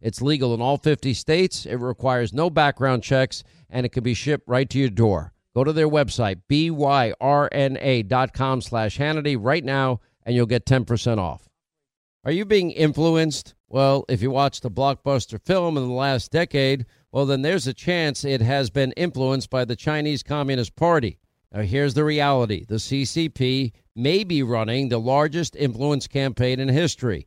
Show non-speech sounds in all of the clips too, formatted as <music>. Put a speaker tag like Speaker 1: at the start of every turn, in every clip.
Speaker 1: It's legal in all 50 states. It requires no background checks, and it can be shipped right to your door. Go to their website, byrna.com slash Hannity right now, and you'll get 10% off. Are you being influenced? Well, if you watched a blockbuster film in the last decade, well, then there's a chance it has been influenced by the Chinese Communist Party. Now, here's the reality the CCP may be running the largest influence campaign in history.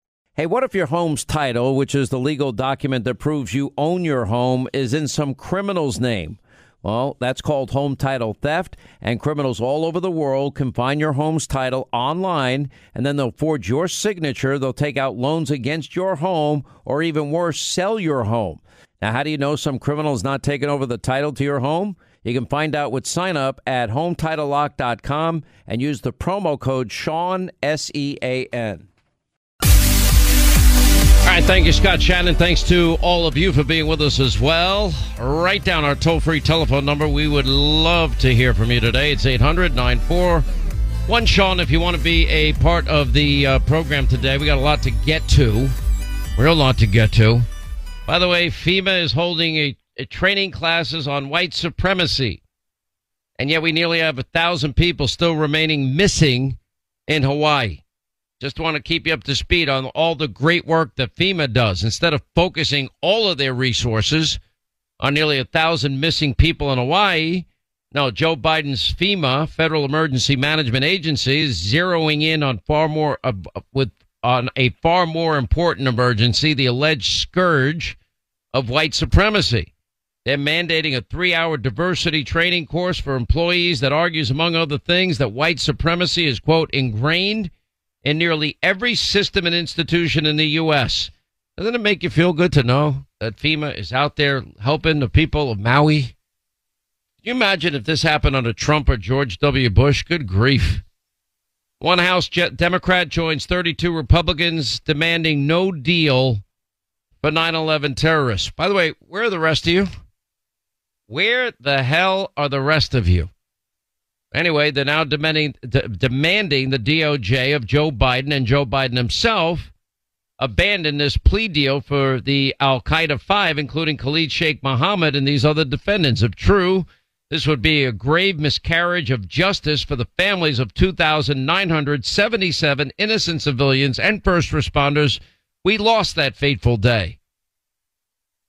Speaker 1: Hey, what if your home's title, which is the legal document that proves you own your home, is in some criminal's name? Well, that's called home title theft, and criminals all over the world can find your home's title online, and then they'll forge your signature. They'll take out loans against your home, or even worse, sell your home. Now, how do you know some criminal's not taking over the title to your home? You can find out with sign up at HometitleLock.com and use the promo code Sean, S E A N. Right, thank you, Scott Shannon. Thanks to all of you for being with us as well. Write down our toll free telephone number. We would love to hear from you today. It's 800 94 Sean if you want to be a part of the uh, program today. We got a lot to get to, real lot to get to. By the way, FEMA is holding a, a training classes on white supremacy. And yet we nearly have a thousand people still remaining missing in Hawaii. Just want to keep you up to speed on all the great work that FEMA does. Instead of focusing all of their resources on nearly a thousand missing people in Hawaii, no, Joe Biden's FEMA, Federal Emergency Management Agency, is zeroing in on far more uh, with on a far more important emergency, the alleged scourge of white supremacy. They're mandating a three hour diversity training course for employees that argues, among other things, that white supremacy is, quote, ingrained in nearly every system and institution in the U.S. Doesn't it make you feel good to know that FEMA is out there helping the people of Maui? Can you imagine if this happened under Trump or George W. Bush? Good grief. One House Democrat joins 32 Republicans demanding no deal for 9 11 terrorists. By the way, where are the rest of you? Where the hell are the rest of you? Anyway, they're now demanding, d- demanding the DOJ of Joe Biden and Joe Biden himself abandon this plea deal for the Al Qaeda five, including Khalid Sheikh Mohammed and these other defendants. If true, this would be a grave miscarriage of justice for the families of 2,977 innocent civilians and first responders. We lost that fateful day.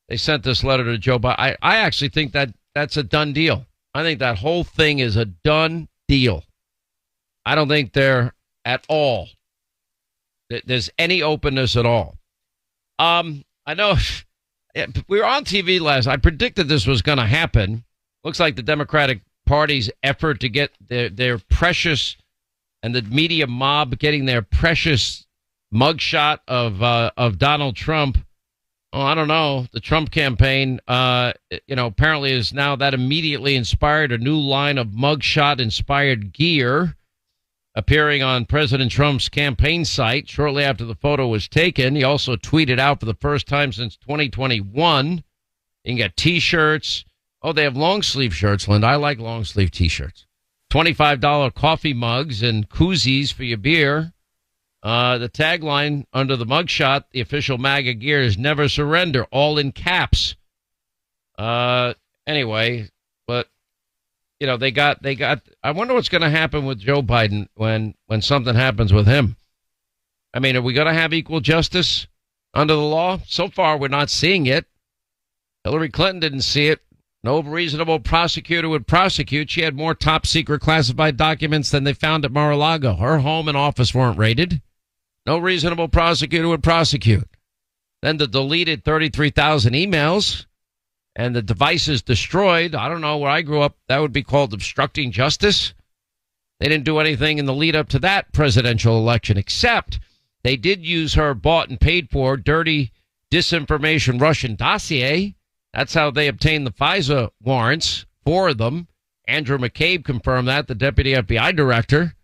Speaker 1: They sent this letter to Joe Biden. I, I actually think that that's a done deal. I think that whole thing is a done deal. I don't think there at all there's any openness at all. Um, I know <laughs> we were on TV last. I predicted this was going to happen looks like the Democratic Party's effort to get their, their precious and the media mob getting their precious mugshot of uh, of Donald Trump. Oh, I don't know. The Trump campaign, uh, you know, apparently is now that immediately inspired a new line of mugshot inspired gear appearing on President Trump's campaign site shortly after the photo was taken. He also tweeted out for the first time since 2021. You can get T-shirts, Oh, they have long sleeve shirts, Linda. I like long sleeve t shirts. $25 coffee mugs and koozies for your beer. Uh, the tagline under the mugshot, the official MAGA gear is never surrender, all in caps. Uh, anyway, but you know, they got, they got, I wonder what's going to happen with Joe Biden when, when something happens with him. I mean, are we going to have equal justice under the law? So far, we're not seeing it. Hillary Clinton didn't see it. No reasonable prosecutor would prosecute. She had more top secret classified documents than they found at Mar-a-Lago. Her home and office weren't raided. No reasonable prosecutor would prosecute. Then the deleted 33,000 emails and the devices destroyed. I don't know where I grew up. That would be called obstructing justice. They didn't do anything in the lead up to that presidential election, except they did use her bought and paid for dirty disinformation Russian dossier. That's how they obtained the FISA warrants, four of them. Andrew McCabe confirmed that, the deputy FBI director,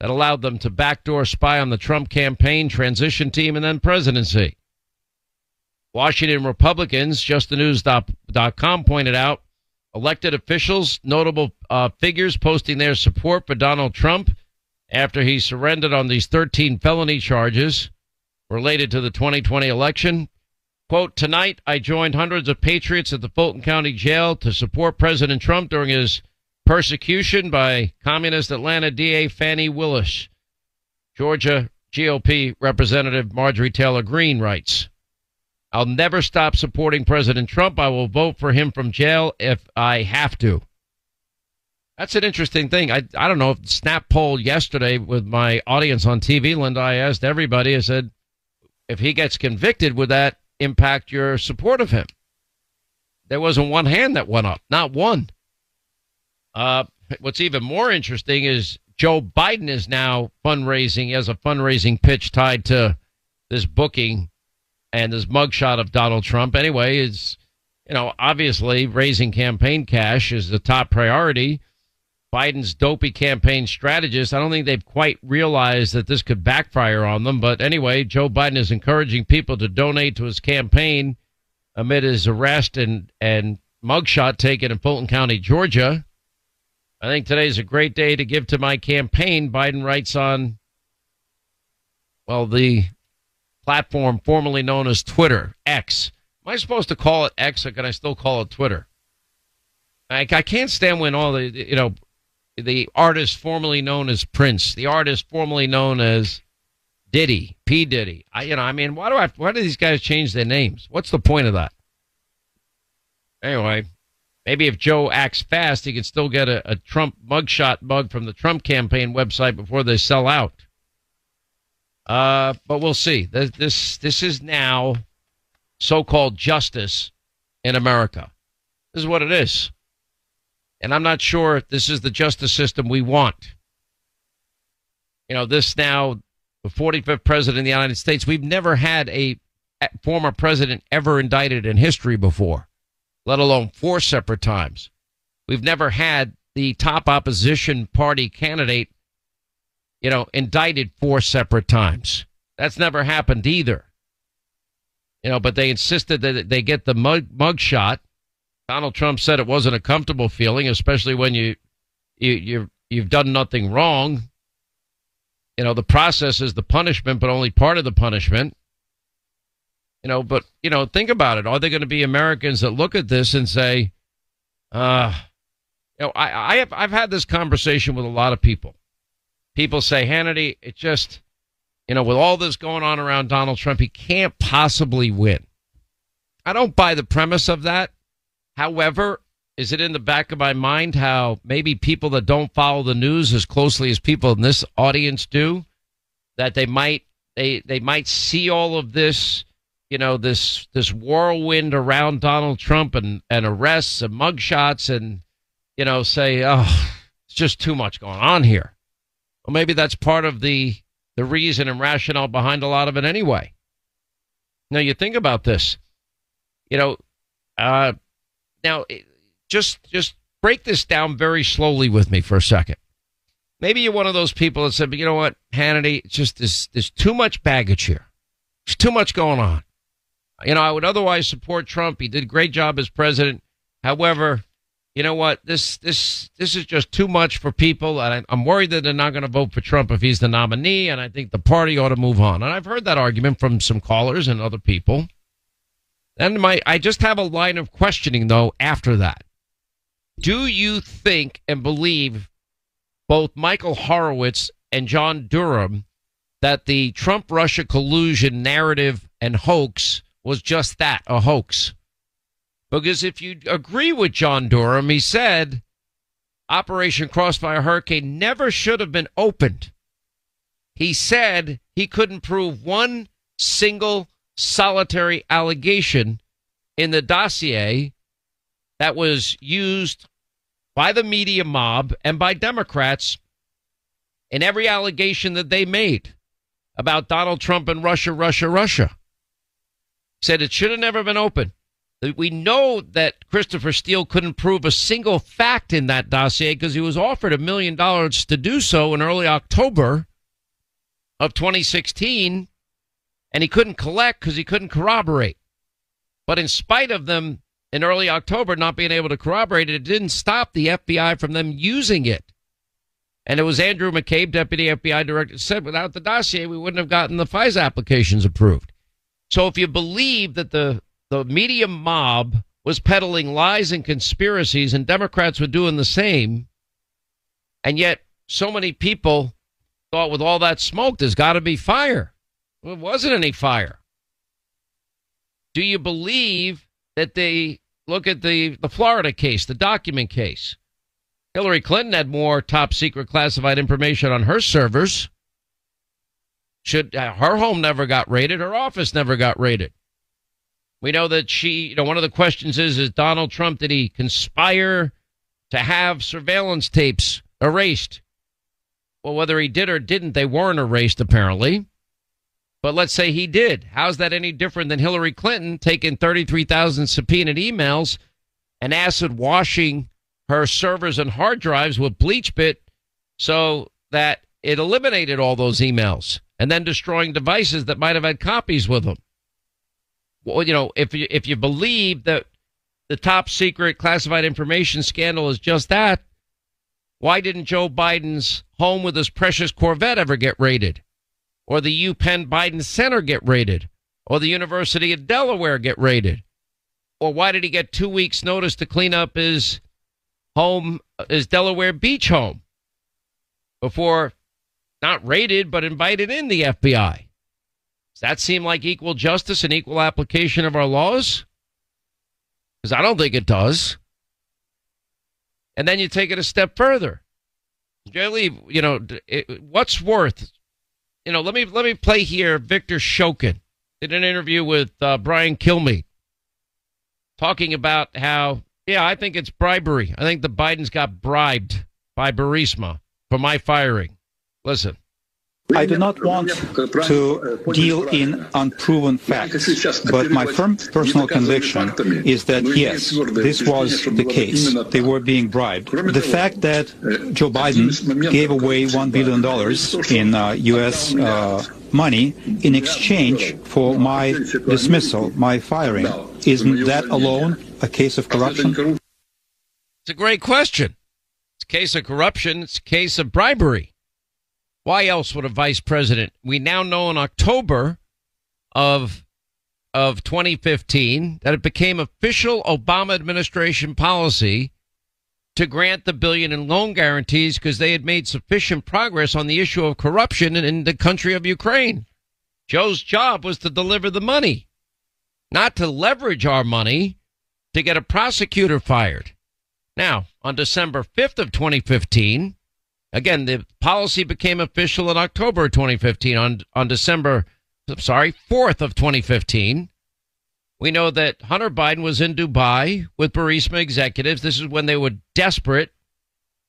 Speaker 1: that allowed them to backdoor spy on the Trump campaign, transition team, and then presidency. Washington Republicans, justthenews.com pointed out, elected officials, notable uh, figures posting their support for Donald Trump after he surrendered on these 13 felony charges related to the 2020 election. Quote, tonight I joined hundreds of patriots at the Fulton County Jail to support President Trump during his persecution by communist Atlanta DA Fani Willis. Georgia GOP Representative Marjorie Taylor Greene writes, I'll never stop supporting President Trump. I will vote for him from jail if I have to. That's an interesting thing. I, I don't know. If snap poll yesterday with my audience on TV, Linda, I asked everybody, I said, if he gets convicted, would that impact your support of him? There wasn't one hand that went up, not one. Uh, what's even more interesting is Joe Biden is now fundraising as a fundraising pitch tied to this booking and this mugshot of Donald Trump. Anyway, is you know obviously raising campaign cash is the top priority. Biden's dopey campaign strategist. I don't think they've quite realized that this could backfire on them. But anyway, Joe Biden is encouraging people to donate to his campaign amid his arrest and, and mugshot taken in Fulton County, Georgia. I think today's a great day to give to my campaign, Biden writes on, well, the platform formerly known as Twitter, X. Am I supposed to call it X or can I still call it Twitter? I, I can't stand when all the, you know, the artist formerly known as Prince, the artist formerly known as Diddy, P. Diddy. I, you know, I mean, why do I, why do these guys change their names? What's the point of that? Anyway, maybe if Joe acts fast, he can still get a, a Trump mugshot mug from the Trump campaign website before they sell out. Uh, but we'll see. This, this, this is now so-called justice in America. This is what it is. And I'm not sure if this is the justice system we want. You know, this now, the 45th president of the United States, we've never had a former president ever indicted in history before, let alone four separate times. We've never had the top opposition party candidate, you know, indicted four separate times. That's never happened either. You know, but they insisted that they get the mug, mug shot Donald Trump said it wasn't a comfortable feeling, especially when you, you you you've done nothing wrong. You know, the process is the punishment, but only part of the punishment. You know, but you know, think about it. Are there going to be Americans that look at this and say, uh, you know, I, I have I've had this conversation with a lot of people. People say, Hannity, it just, you know, with all this going on around Donald Trump, he can't possibly win. I don't buy the premise of that. However, is it in the back of my mind how maybe people that don't follow the news as closely as people in this audience do, that they might they they might see all of this, you know, this this whirlwind around Donald Trump and, and arrests and mugshots and you know, say, oh, it's just too much going on here. Well, maybe that's part of the the reason and rationale behind a lot of it anyway. Now you think about this, you know, uh, now, just just break this down very slowly with me for a second. Maybe you're one of those people that said, "But you know what, Hannity? It's just there's there's too much baggage here. There's too much going on." You know, I would otherwise support Trump. He did a great job as president. However, you know what? This this this is just too much for people, and I'm worried that they're not going to vote for Trump if he's the nominee. And I think the party ought to move on. And I've heard that argument from some callers and other people. And my, I just have a line of questioning though after that. Do you think and believe both Michael Horowitz and John Durham that the Trump Russia collusion narrative and hoax was just that, a hoax? Because if you agree with John Durham, he said Operation Crossfire Hurricane never should have been opened. he said he couldn't prove one single solitary allegation in the dossier that was used by the media mob and by Democrats in every allegation that they made about Donald Trump and Russia, Russia, Russia. Said it should have never been open. We know that Christopher Steele couldn't prove a single fact in that dossier because he was offered a million dollars to do so in early October of 2016, and he couldn't collect because he couldn't corroborate. But in spite of them in early October not being able to corroborate it, it didn't stop the FBI from them using it. And it was Andrew McCabe, deputy FBI director, said without the dossier, we wouldn't have gotten the FISA applications approved. So if you believe that the, the media mob was peddling lies and conspiracies and Democrats were doing the same, and yet so many people thought with all that smoke, there's got to be fire. Well, it wasn't any fire. Do you believe that they look at the, the Florida case, the document case? Hillary Clinton had more top secret classified information on her servers. Should uh, her home never got raided, her office never got raided. We know that she, you know, one of the questions is, is Donald Trump, did he conspire to have surveillance tapes erased? Well, whether he did or didn't, they weren't erased apparently. But let's say he did. How's that any different than Hillary Clinton taking 33,000 subpoenaed emails and acid washing her servers and hard drives with BleachBit so that it eliminated all those emails and then destroying devices that might have had copies with them. Well, you know, if you if you believe that the top secret classified information scandal is just that, why didn't Joe Biden's home with his precious Corvette ever get raided? Or the UPenn Biden Center get raided? Or the University of Delaware get raided? Or why did he get two weeks notice to clean up his home, his Delaware beach home before not raided, but invited in the FBI? Does that seem like equal justice and equal application of our laws? Because I don't think it does. And then you take it a step further. Jerry you know, it, what's worth? You know, let me let me play here. Victor Shokin did an interview with uh, Brian Kilmeade, talking about how, yeah, I think it's bribery. I think the Bidens got bribed by Burisma for my firing. Listen.
Speaker 2: I do not want to deal in unproven facts, but my firm personal conviction is that yes, this was the case. They were being bribed. The fact that Joe Biden gave away $1 billion in uh, U.S. Uh, money in exchange for my dismissal, my firing, isn't that alone a case of corruption?
Speaker 1: It's a great question. It's a case of corruption. It's a case of bribery. Why else would a vice president? We now know in October of of 2015 that it became official Obama administration policy to grant the billion in loan guarantees because they had made sufficient progress on the issue of corruption in, the country of Ukraine. Joe's job was to deliver the money, not to leverage our money to get a prosecutor fired. Now, on December 5th of 2015, Again, the policy became official in October 2015. On on December, I'm sorry, 4th of 2015, we know that Hunter Biden was in Dubai with Burisma executives. This is when they were desperate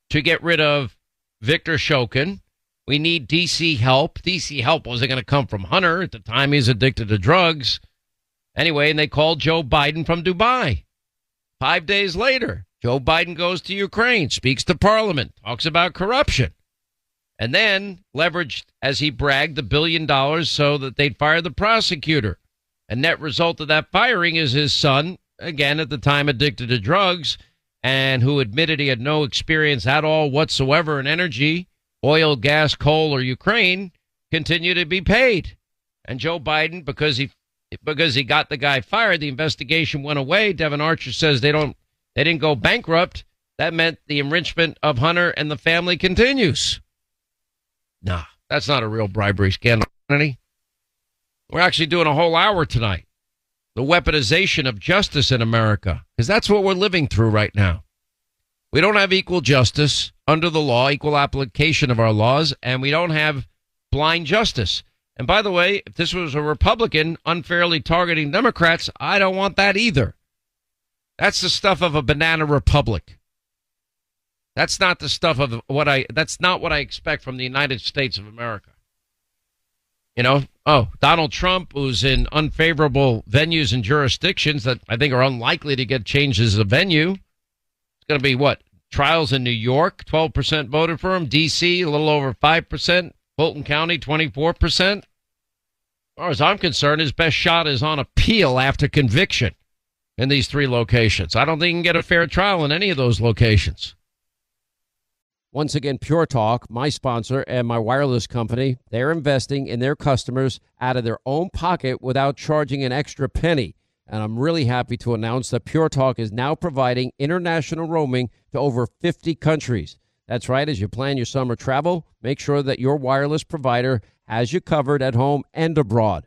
Speaker 1: to get rid of Victor Shokin. We need DC help. DC help wasn't going to come from Hunter at the time. He's addicted to drugs. Anyway, and they called Joe Biden from Dubai. Five days later, Joe Biden goes to Ukraine, speaks to Parliament, talks about corruption, and then leveraged, as he bragged, the billion dollars so that they'd fire the prosecutor. A net result of that firing is his son, again at the time addicted to drugs, and who admitted he had no experience at all whatsoever in energy, oil, gas, coal, or Ukraine, continue to be paid. And Joe Biden, because he because he got the guy fired, the investigation went away. Devon Archer says they don't they didn't go bankrupt. That meant the enrichment of Hunter and the family continues. Nah, that's not a real bribery scandal, We're actually doing a whole hour tonight. The weaponization of justice in America, because that's what we're living through right now. We don't have equal justice under the law, equal application of our laws, and we don't have blind justice. And by the way, if this was a Republican unfairly targeting Democrats, I don't want that either. That's the stuff of a banana republic. That's not the stuff of what I that's not what I expect from the United States of America. You know, oh, Donald Trump, who's in unfavorable venues and jurisdictions that I think are unlikely to get changes of venue. It's going to be what? Trials in New York, 12% voted for him. D.C., a little over 5%. Fulton County, 24%. As far as I'm concerned, his best shot is on appeal after conviction in these three locations. I don't think you can get a fair trial in any of those locations. Once again, Pure Talk, my sponsor and my wireless company, they're investing in their customers out of their own pocket without charging an extra penny. And I'm really happy to announce that Pure Talk is now providing international roaming to over 50 countries. That's right. As you plan your summer travel, make sure that your wireless provider has you covered at home and abroad.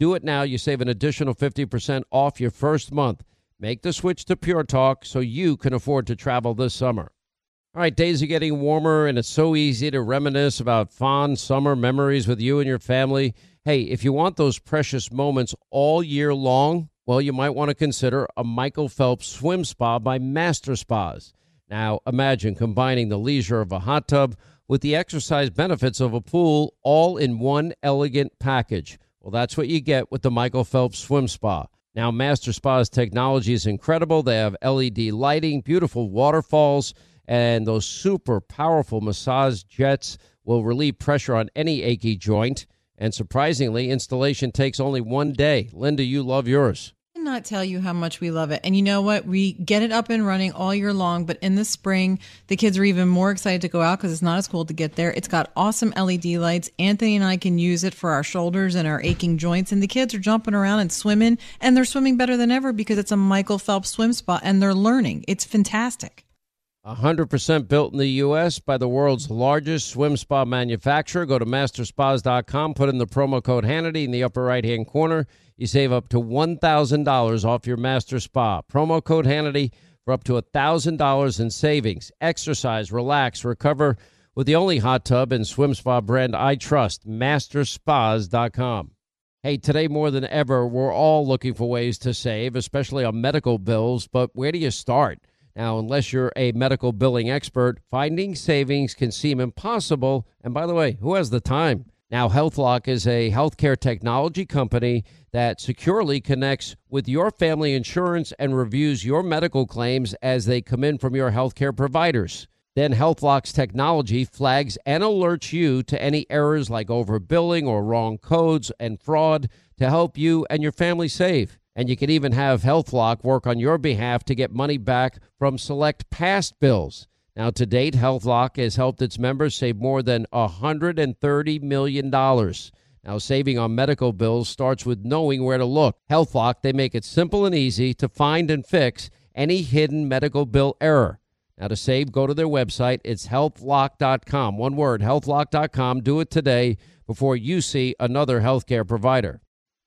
Speaker 1: Do it now. You save an additional 50% off your first month. Make the switch to Pure Talk so you can afford to travel this summer. All right, days are getting warmer, and it's so easy to reminisce about fond summer memories with you and your family. Hey, if you want those precious moments all year long, well, you might want to consider a Michael Phelps swim spa by Master Spas. Now, imagine combining the leisure of a hot tub with the exercise benefits of a pool all in one elegant package. Well, that's what you get with the Michael Phelps Swim Spa. Now, Master Spa's technology is incredible. They have LED lighting, beautiful waterfalls, and those super powerful massage jets will relieve pressure on any achy joint. And surprisingly, installation takes only one day. Linda, you love yours
Speaker 3: cannot tell you how much we love it. And you know what? We get it up and running all year long, but in the spring, the kids are even more excited to go out because it's not as cold to get there. It's got awesome LED lights. Anthony and I can use it for our shoulders and our aching joints. And the kids are jumping around and swimming, and they're swimming better than ever because it's a Michael Phelps swim spot and they're learning. It's fantastic.
Speaker 1: 100% built in the U.S. by the world's largest swim spa manufacturer. Go to masterspas.com, put in the promo code Hannity in the upper right hand corner. You save up to $1,000 off your master spa. Promo code Hannity for up to $1,000 in savings. Exercise, relax, recover with the only hot tub and swim spa brand I trust, masterspas.com. Hey, today more than ever, we're all looking for ways to save, especially on medical bills, but where do you start? Now, unless you're a medical billing expert, finding savings can seem impossible. And by the way, who has the time? Now, HealthLock is a healthcare technology company that securely connects with your family insurance and reviews your medical claims as they come in from your healthcare providers. Then HealthLock's technology flags and alerts you to any errors like overbilling or wrong codes and fraud to help you and your family save. And you can even have HealthLock work on your behalf to get money back from select past bills. Now, to date, HealthLock has helped its members save more than $130 million. Now, saving on medical bills starts with knowing where to look. HealthLock, they make it simple and easy to find and fix any hidden medical bill error. Now, to save, go to their website. It's healthlock.com. One word, healthlock.com. Do it today before you see another healthcare provider.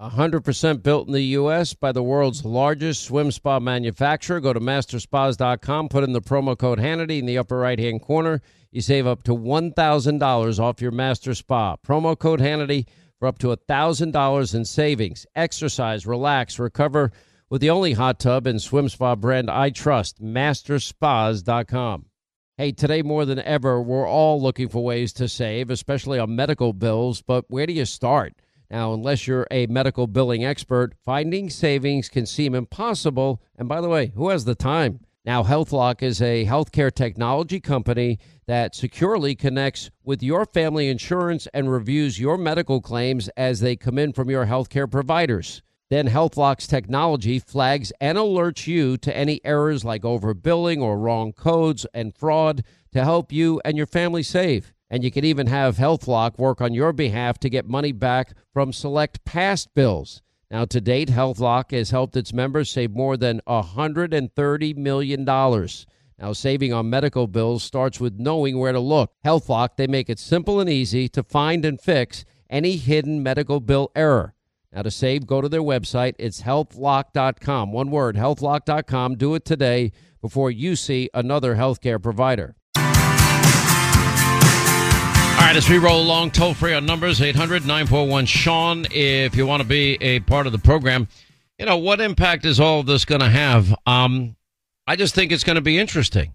Speaker 1: 100% built in the U.S. by the world's largest swim spa manufacturer. Go to masterspas.com, put in the promo code Hannity in the upper right hand corner. You save up to $1,000 off your master spa. Promo code Hannity for up to $1,000 in savings. Exercise, relax, recover with the only hot tub and swim spa brand I trust, masterspas.com. Hey, today more than ever, we're all looking for ways to save, especially on medical bills, but where do you start? Now, unless you're a medical billing expert, finding savings can seem impossible. And by the way, who has the time? Now, HealthLock is a healthcare technology company that securely connects with your family insurance and reviews your medical claims as they come in from your healthcare providers. Then HealthLock's technology flags and alerts you to any errors like overbilling or wrong codes and fraud to help you and your family save. And you can even have HealthLock work on your behalf to get money back from select past bills. Now, to date, HealthLock has helped its members save more than $130 million. Now, saving on medical bills starts with knowing where to look. HealthLock, they make it simple and easy to find and fix any hidden medical bill error. Now, to save, go to their website. It's healthlock.com. One word, healthlock.com. Do it today before you see another healthcare provider. All right, as we roll along, toll free on numbers 800 941 Sean. If you want to be a part of the program, you know, what impact is all this going to have? Um, I just think it's going to be interesting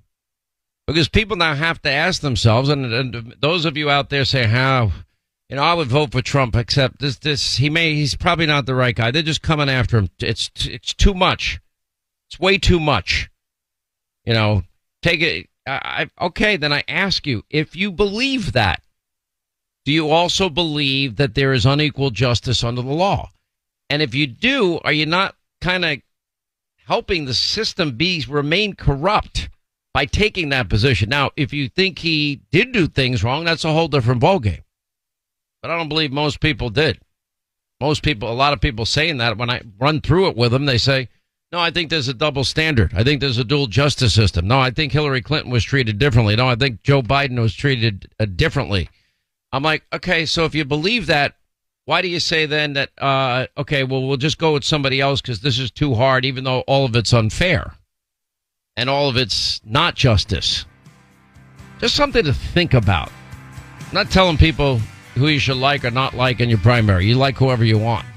Speaker 1: because people now have to ask themselves, and, and those of you out there say, how, you know, I would vote for Trump, except this, this, he may, he's probably not the right guy. They're just coming after him. It's, it's too much. It's way too much. You know, take it. I, okay, then I ask you, if you believe that, do you also believe that there is unequal justice under the law? And if you do, are you not kind of helping the system be remain corrupt by taking that position? Now, if you think he did do things wrong, that's a whole different ballgame. But I don't believe most people did. Most people, a lot of people saying that when I run through it with them, they say, no, I think there's a double standard. I think there's a dual justice system. No, I think Hillary Clinton was treated differently. No, I think Joe Biden was treated uh, differently. I'm like, okay, so if you believe that, why do you say then that, uh, okay, well, we'll just go with somebody else because this is too hard, even though all of it's unfair and all of it's not justice? Just something to think about. I'm not telling people who you should like or not like in your primary. You like whoever you want.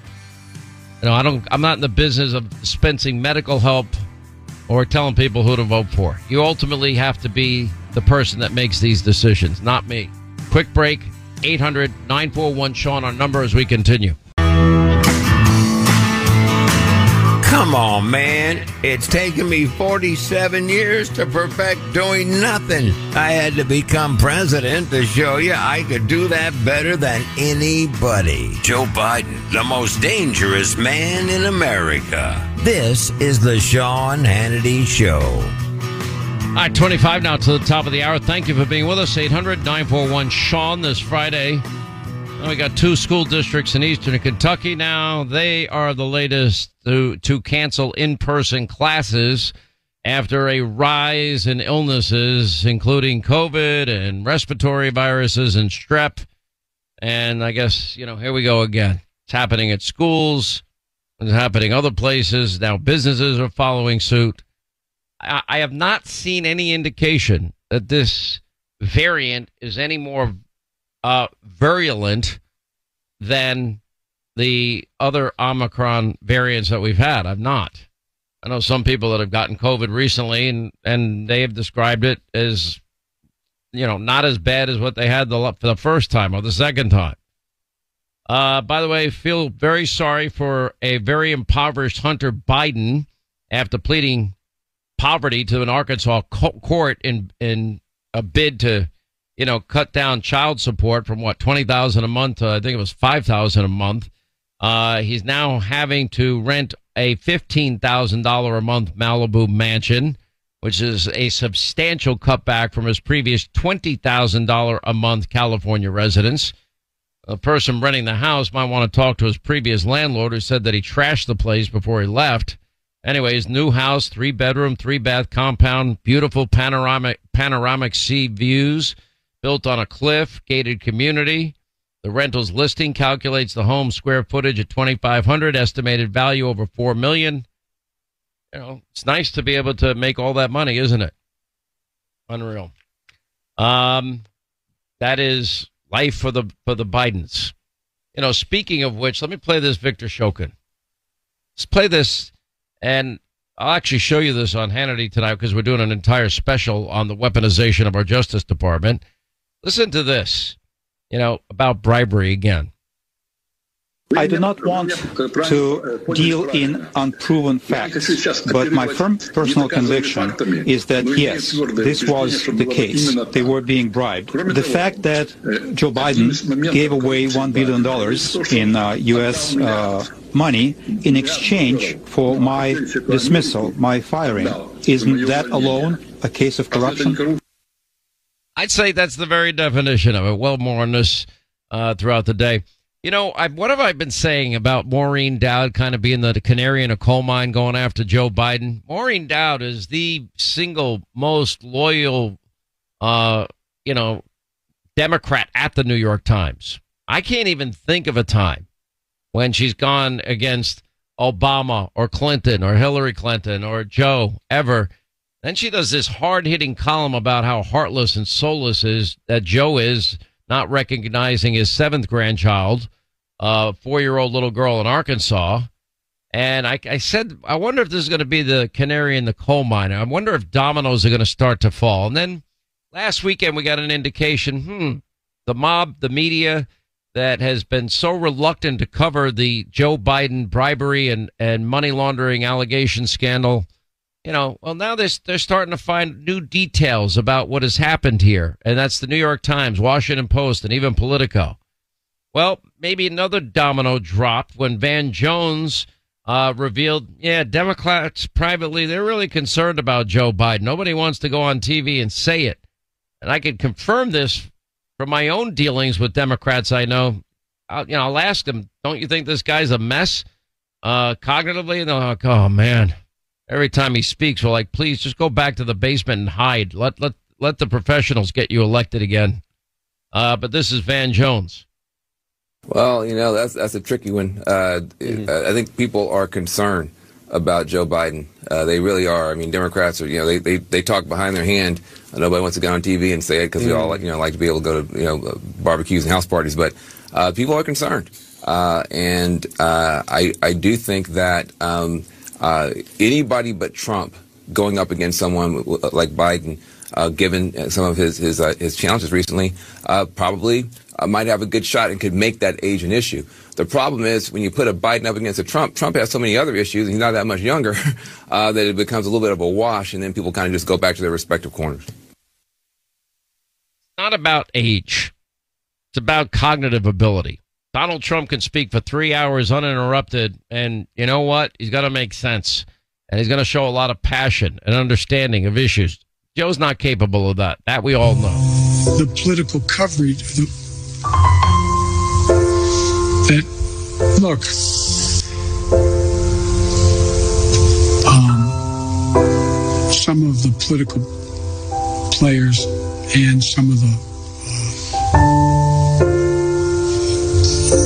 Speaker 1: You know, I don't. I'm not in the business of dispensing medical help or telling people who to vote for. You ultimately have to be the person that makes these decisions, not me. Quick break. 800 941 Sean, our number as we continue.
Speaker 4: Come on, man. It's taken me 47 years to perfect doing nothing. I had to become president to show you I could do that better than anybody. Joe Biden, the most dangerous man in America. This is the Sean Hannity Show.
Speaker 1: All right, 25 now to the top of the hour. Thank you for being with us. 800 941 Sean this Friday. We got two school districts in eastern Kentucky now. They are the latest to, to cancel in person classes after a rise in illnesses, including COVID and respiratory viruses and strep. And I guess, you know, here we go again. It's happening at schools, it's happening other places. Now businesses are following suit. I have not seen any indication that this variant is any more uh, virulent than the other Omicron variants that we've had. I've not. I know some people that have gotten COVID recently, and and they have described it as, you know, not as bad as what they had the for the first time or the second time. Uh, by the way, feel very sorry for a very impoverished Hunter Biden after pleading poverty to an Arkansas court in in a bid to, you know, cut down child support from what twenty thousand a month to I think it was five thousand a month. Uh, he's now having to rent a fifteen thousand dollar a month Malibu mansion, which is a substantial cutback from his previous twenty thousand dollar a month California residence the person renting the house might want to talk to his previous landlord who said that he trashed the place before he left. Anyways, new house, three bedroom, three bath compound, beautiful panoramic panoramic sea views, built on a cliff, gated community. The rentals listing calculates the home square footage at 2500, estimated value over 4 million. You know, it's nice to be able to make all that money, isn't it? Unreal. Um that is life for the for the Bidens. You know, speaking of which, let me play this Victor Shokin. Let's play this, and I'll actually show you this on Hannity tonight because we're doing an entire special on the weaponization of our Justice Department. Listen to this, you know, about bribery again.
Speaker 2: I do not want to deal in unproven facts, but my firm personal conviction is that yes, this was the case. They were being bribed. The fact that Joe Biden gave away $1 billion in uh, U.S. Uh, money in exchange for my dismissal, my firing, isn't that alone a case of corruption?
Speaker 1: I'd say that's the very definition of it. Well, more on this uh, throughout the day. You know, I, what have I been saying about Maureen Dowd kind of being the canary in a coal mine going after Joe Biden? Maureen Dowd is the single most loyal, uh, you know, Democrat at the New York Times. I can't even think of a time when she's gone against Obama or Clinton or Hillary Clinton or Joe ever. Then she does this hard hitting column about how heartless and soulless is that Joe is, not recognizing his seventh grandchild a four year old little girl in Arkansas. And I, I, said, I wonder if this is going to be the canary in the coal mine. I wonder if dominoes are going to start to fall. And then last weekend, we got an indication hmm, the mob, the media that has been so reluctant to cover the Joe Biden bribery and, and money laundering allegation scandal. You know, well, now they're, they're starting to find new details about what has happened here. And that's the New York Times, Washington Post, and even Politico. Well, maybe another domino dropped when Van Jones uh, revealed, yeah, Democrats privately, they're really concerned about Joe Biden. Nobody wants to go on TV and say it. And I can confirm this from my own dealings with Democrats I know. I'll, you know, I'll ask them, don't you think this guy's a mess uh, cognitively? And they're like, oh, man. Every time he speaks, we're like, please just go back to the basement and hide. Let, let, let the professionals get you elected again. Uh, but this is Van Jones.
Speaker 5: Well, you know that's that's a tricky one. Uh, mm-hmm. I think people are concerned about Joe Biden. Uh, they really are. I mean, Democrats are. You know, they, they, they talk behind their hand. Nobody wants to go on TV and say it because mm-hmm. we all like you know like to be able to go to you know barbecues and house parties. But uh, people are concerned, uh, and uh, I I do think that um, uh, anybody but Trump going up against someone like Biden uh, given some of his his, uh, his challenges recently, uh, probably uh, might have a good shot and could make that age an issue. The problem is when you put a Biden up against a Trump, Trump has so many other issues, and he's not that much younger, <laughs> uh, that it becomes a little bit of a wash, and then people kind of just go back to their respective corners. It's
Speaker 1: not about age; it's about cognitive ability. Donald Trump can speak for three hours uninterrupted, and you know what? He's going to make sense, and he's going to show a lot of passion and understanding of issues. Joe's not capable of that. That we all know.
Speaker 6: The political coverage the, that look. Um, some of the political players and some of the. Uh,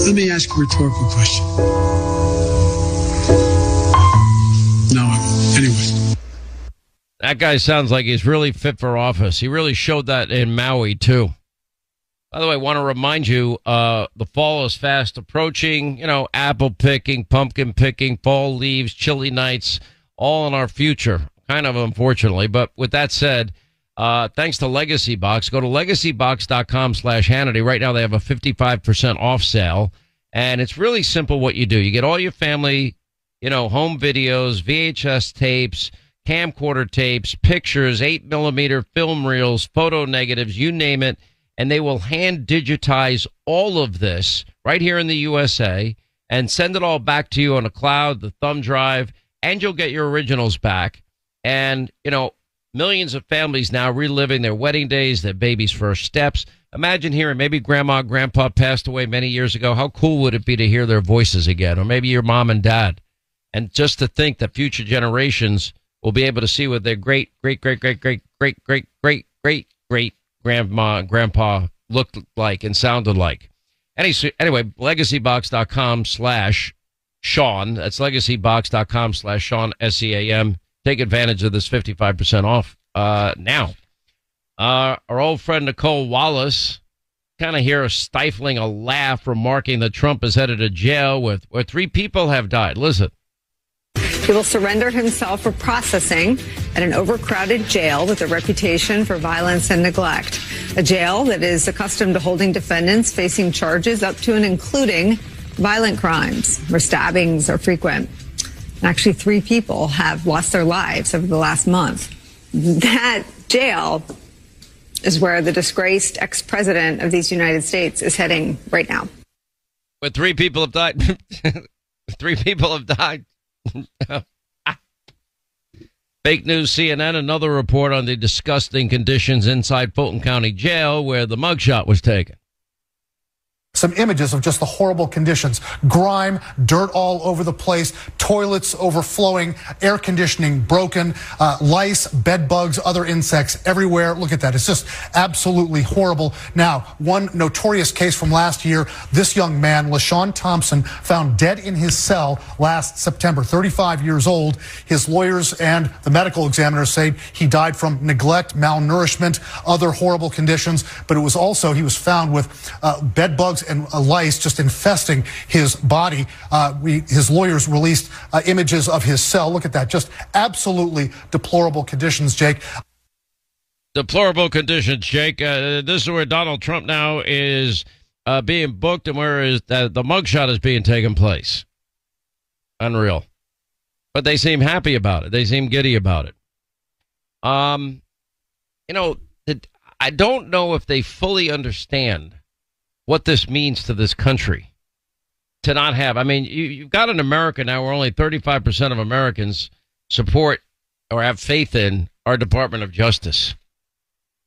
Speaker 6: let me ask a rhetorical question. No, anyways.
Speaker 1: That guy sounds like he's really fit for office. He really showed that in Maui, too. By the way, I want to remind you, uh, the fall is fast approaching. You know, apple picking, pumpkin picking, fall leaves, chilly nights, all in our future. Kind of unfortunately, but with that said, uh, thanks to Legacy Box, go to legacybox.com slash Hannity. Right now they have a 55% off sale. And it's really simple what you do. You get all your family, you know, home videos, VHS tapes, camcorder tapes, pictures, eight millimeter film reels, photo negatives, you name it and they will hand digitize all of this right here in the USA and send it all back to you on a cloud, the thumb drive, and you'll get your originals back. And, you know, millions of families now reliving their wedding days, their baby's first steps. Imagine hearing maybe grandma, grandpa passed away many years ago. How cool would it be to hear their voices again? Or maybe your mom and dad. And just to think that future generations will be able to see what their great, great, great, great, great, great, great, great, great, great grandma and grandpa looked like and sounded like. Any, anyway, legacybox.com slash Sean. That's legacybox.com slash Sean, S-E-A-M. Take advantage of this 55% off uh, now. Uh, our old friend Nicolle Wallace kind of hear a stifling a laugh remarking that Trump is headed to jail with where three people have died. Listen.
Speaker 7: He will surrender himself for processing at an overcrowded jail with a reputation for violence and neglect. A jail that is accustomed to holding defendants facing charges up to and including violent crimes where stabbings are frequent. Actually, three people have lost their lives over the last month. That jail is where the disgraced ex president of these United States is heading right now.
Speaker 1: But three people have died. <laughs> three people have died. <laughs> Fake news CNN, another report on the disgusting conditions inside Fulton County Jail where the mugshot was taken
Speaker 8: some images of just the horrible conditions grime, dirt all over the place, toilets overflowing, air conditioning broken, uh, lice, bed bugs, other insects everywhere. Look at that. It's just absolutely horrible. Now, one notorious case from last year this young man, LaShawn Thompson, found dead in his cell last September, 35 years old. His lawyers and the medical examiner say he died from neglect, malnourishment, other horrible conditions, but it was also, he was found with uh, bed bugs and lice just infesting his body. Uh, we, his lawyers released uh, images of his cell. Look at that. Just absolutely deplorable conditions, Jake.
Speaker 1: Deplorable conditions, Jake. Uh, this is where Donald Trump now is uh, being booked and where is the mugshot is being taken place. Unreal. But they seem happy about it. They seem giddy about it. Um, you know, I don't know if they fully understand what this means to this country to not have. I mean, you, have got an America now where only 35% of Americans support or have faith in our Department of Justice.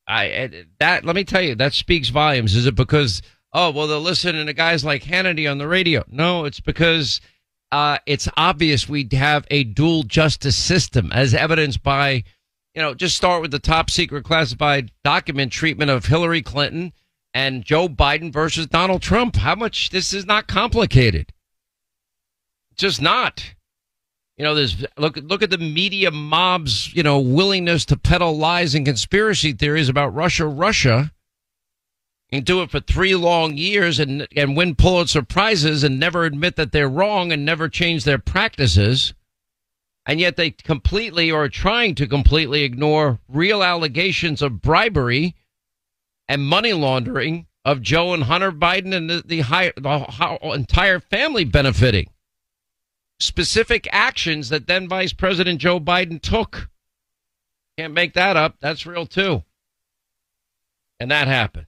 Speaker 1: I that let me tell you that speaks volumes. Is it because oh well they're listening to guys like Hannity on the radio? No, it's because uh, it's obvious we have a dual justice system, as evidenced by you know just start with the top secret classified document treatment of Hillary Clinton and Joe Biden versus Donald Trump. How much this is not complicated. Just not. You know, there's look look at the media mob's, you know, willingness to peddle lies and conspiracy theories about Russia, Russia, and do it for three long years and and win Pulitzer prizes and never admit that they're wrong and never change their practices. And yet they completely or trying to completely ignore real allegations of bribery and money laundering of Joe and Hunter Biden and the, the, high, the entire family benefiting. Specific actions that then Vice President Joe Biden took. Can't make that up. That's real too. And that happened.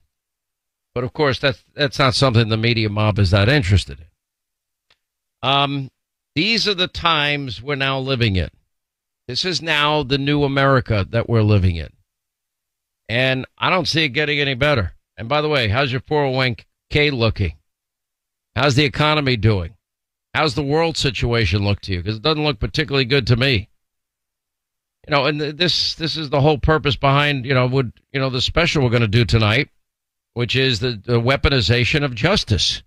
Speaker 1: But of course, that's that's not something the media mob is that interested in. Um, these are the times we're now living in. This is now the new America that we're living in. And I don't see it getting any better. And by the way, how's your 401k looking? How's the economy doing? How's the world situation look to you? Because it doesn't look particularly good to me. You know, and this this is the whole purpose behind you know would you know the special we're going to do tonight, which is the, the weaponization of justice.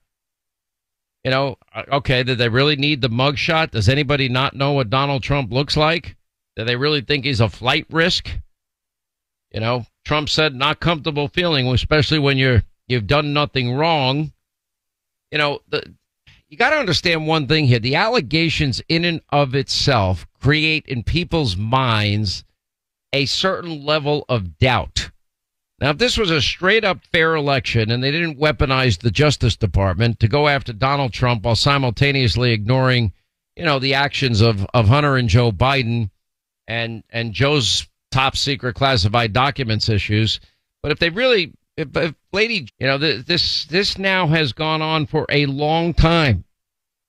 Speaker 1: You know, uh, okay, did they really need the mugshot? Does anybody not know what Donald Trump looks like? Do they really think he's a flight risk? You know, Trump said not comfortable feeling, especially when you're You've done nothing wrong. You know, the, you got to understand one thing here. The allegations in and of itself create in people's minds a certain level of doubt. Now, if this was a straight up fair election and they didn't weaponize the Justice Department to go after Donald Trump while simultaneously ignoring, you know, the actions of, of Hunter and Joe Biden and, and Joe's top secret classified documents issues. But if they really, if, if lady, you know, this, this now has gone on for a long time.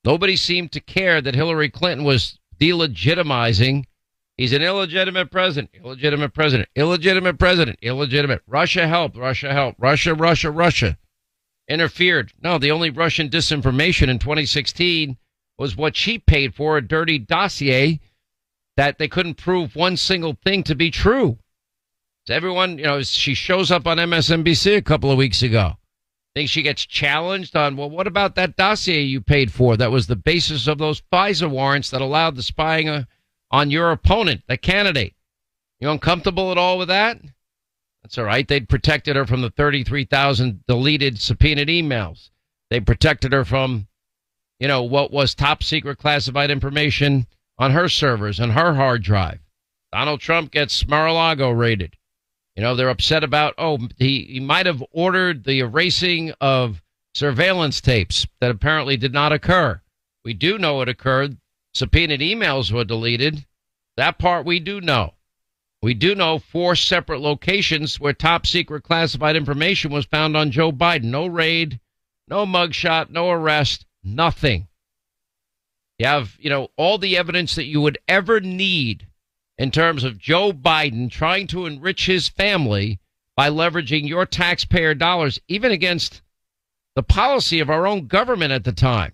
Speaker 1: Nobody seemed to care that Hillary Clinton was delegitimizing He's an illegitimate president, illegitimate president, illegitimate president, illegitimate. Russia helped, Russia helped, Russia, Russia, Russia interfered. No, the only Russian disinformation in 2016 was what she paid for a dirty dossier that they couldn't prove one single thing to be true. So everyone, you know, she shows up on MSNBC a couple of weeks ago. Think she gets challenged on, well, what about that dossier you paid for? That was the basis of those FISA warrants that allowed the spying. On your opponent, the candidate. You uncomfortable at all with that? That's all right. They'd protected her from the 33,000 deleted subpoenaed emails. They protected her from, you know, what was top secret classified information on her servers and her hard drive. Donald Trump gets Mar-a-Lago raided. You know, they're upset about, oh, he, he might have ordered the erasing of surveillance tapes that apparently did not occur. We do know it occurred subpoenaed emails were deleted. That part we do know. We do know four separate locations where top secret classified information was found on Joe Biden. No raid, no mugshot, no arrest, nothing. You have, you know, all the evidence that you would ever need in terms of Joe Biden trying to enrich his family by leveraging your taxpayer dollars, even against the policy of our own government at the time.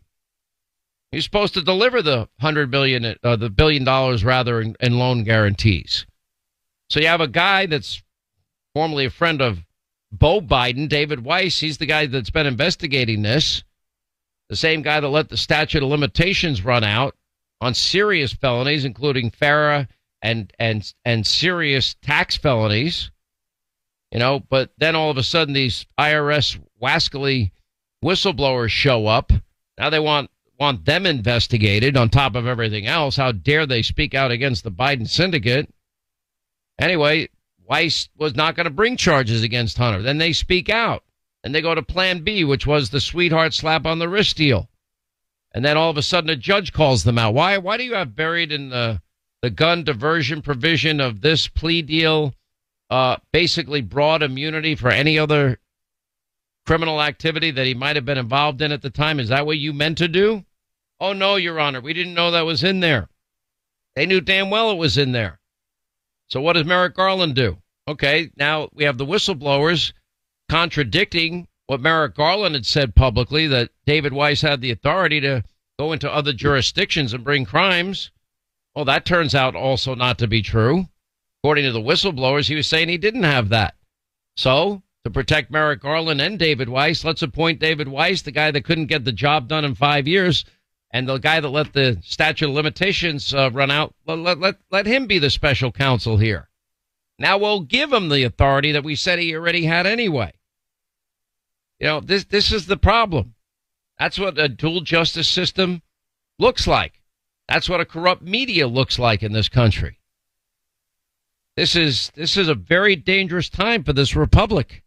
Speaker 1: He's supposed to deliver the hundred billion, uh, the billion dollars rather, in, in loan guarantees. So you have a guy that's formerly a friend of Beau Biden, David Weiss. He's the guy that's been investigating this. The same guy that let the statute of limitations run out on serious felonies, including FARA and and and serious tax felonies. You know, but then all of a sudden these IRS wascally whistleblowers show up. Now they want want them investigated on top of everything else. How dare they speak out against the Biden syndicate? Anyway, Weiss was not going to bring charges against Hunter. Then they speak out and they go to plan B, which was the sweetheart slap on the wrist deal. And then all of a sudden a judge calls them out. Why, why do you have buried in the, the gun diversion provision of this plea deal, uh, basically broad immunity for any other criminal activity that he might have been involved in at the time? Is that what you meant to do? Oh, no, Your Honor. We didn't know that was in there. They knew damn well it was in there. So what does Merrick Garland do? Okay, now we have the whistleblowers contradicting what Merrick Garland had said publicly that David Weiss had the authority to go into other jurisdictions and bring crimes. Well, that turns out also not to be true. According to the whistleblowers, he was saying he didn't have that. So to protect Merrick Garland and David Weiss. Let's appoint David Weiss, the guy that couldn't get the job done in five years, and the guy that let the statute of limitations uh, run out. Let, let, let, let him be the special counsel here. Now we'll give him the authority that we said he already had anyway. You know, this, this is the problem. That's what a dual justice system looks like. That's what a corrupt media looks like in this country. This is, this is a very dangerous time for this republic.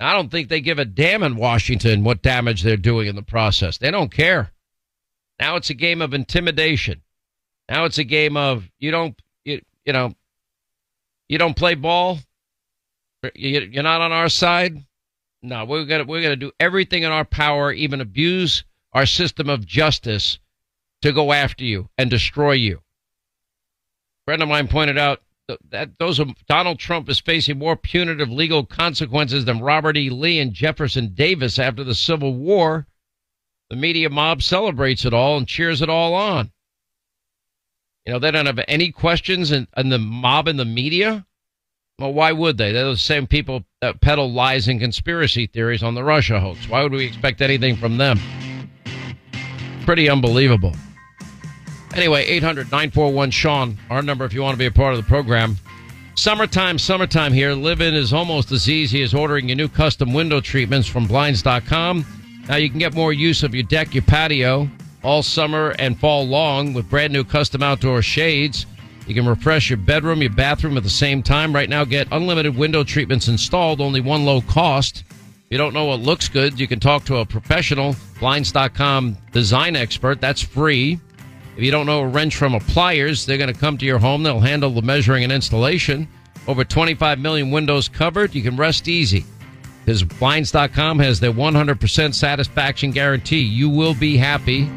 Speaker 1: I don't think they give a damn in Washington what damage they're doing in the process. They don't care. Now it's a game of intimidation. Now it's a game of you don't you, you know you don't play ball. You're not on our side. No, we're gonna we're gonna do everything in our power, even abuse our system of justice, to go after you and destroy you. A friend of mine pointed out that those are, Donald Trump is facing more punitive legal consequences than Robert E. Lee and Jefferson Davis after the Civil War. The media mob celebrates it all and cheers it all on. You know, they don't have any questions in, in the mob and the media. Well, why would they? They're the same people that peddle lies and conspiracy theories on the Russia hoax. Why would we expect anything from them? Pretty unbelievable. Anyway, 800 941 Sean, our number if you want to be a part of the program. Summertime, summertime here. Living is almost as easy as ordering your new custom window treatments from Blinds.com. Now you can get more use of your deck, your patio, all summer and fall long with brand new custom outdoor shades. You can refresh your bedroom, your bathroom at the same time. Right now, get unlimited window treatments installed, only one low cost. If you don't know what looks good, you can talk to a professional, Blinds.com design expert. That's free. If you don't know a wrench from a pliers, they're going to come to your home. They'll handle the measuring and installation. Over 25 million windows covered. You can rest easy because Blinds.com has their 100% satisfaction guarantee. You will be happy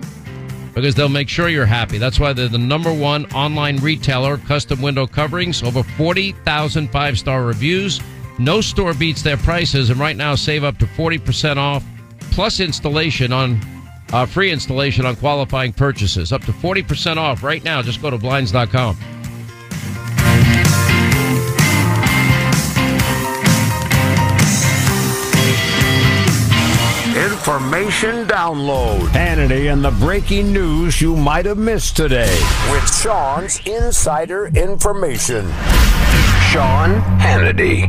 Speaker 1: because they'll make sure you're happy. That's why they're the number one online retailer, custom window coverings, over 40,000 five star reviews. No store beats their prices, and right now save up to 40% off plus installation on uh, free installation on qualifying purchases. Up to 40% off right now. Just go to blinds.com.
Speaker 4: Information download. Hannity and the breaking news you might have missed today with Sean's insider information. Sean Hannity.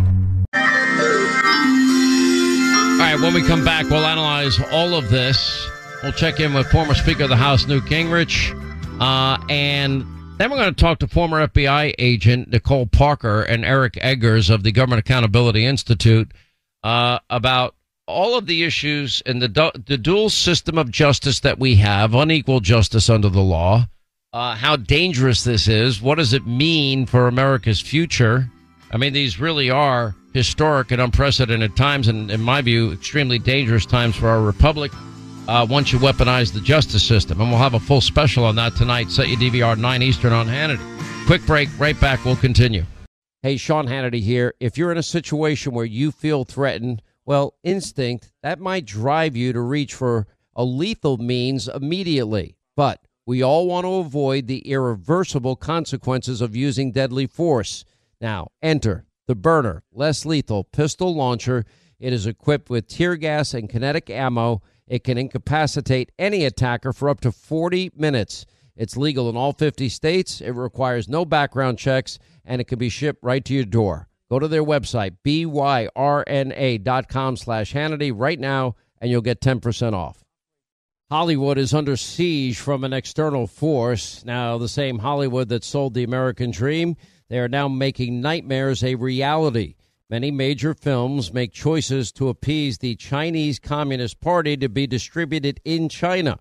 Speaker 1: All right, when we come back, we'll analyze all of this. We'll check in with former Speaker of the House, Newt Gingrich. Uh, and then we're going to talk to former FBI agent Nicole Parker and Eric Eggers of the Government Accountability Institute uh, about all of the issues and the du- the dual system of justice that we have, unequal justice under the law, uh, how dangerous this is, what does it mean for America's future? I mean, these really are historic and unprecedented times, and in my view, extremely dangerous times for our republic. Uh, once you weaponize the justice system, and we'll have a full special on that tonight. Set your DVR nine Eastern on Hannity. Quick break. Right back. We'll continue. Hey, Sean Hannity here. If you're in a situation where you feel threatened well, instinct, that might drive you to reach for a lethal means immediately. But we all want to avoid the irreversible consequences of using deadly force. Now, enter the Byrna, less lethal pistol launcher. It is equipped with tear gas and kinetic ammo. It can incapacitate any attacker for up to 40 minutes. It's legal in all 50 states. It requires no background checks, and it can be shipped right to your door. Go to their website, byrna.com slash Hannity right now, and you'll get 10% off. Hollywood is under siege from an external force. Now, the same Hollywood that sold the American dream, they are now making nightmares a reality. Many major films make choices to appease the Chinese Communist Party to be distributed in China.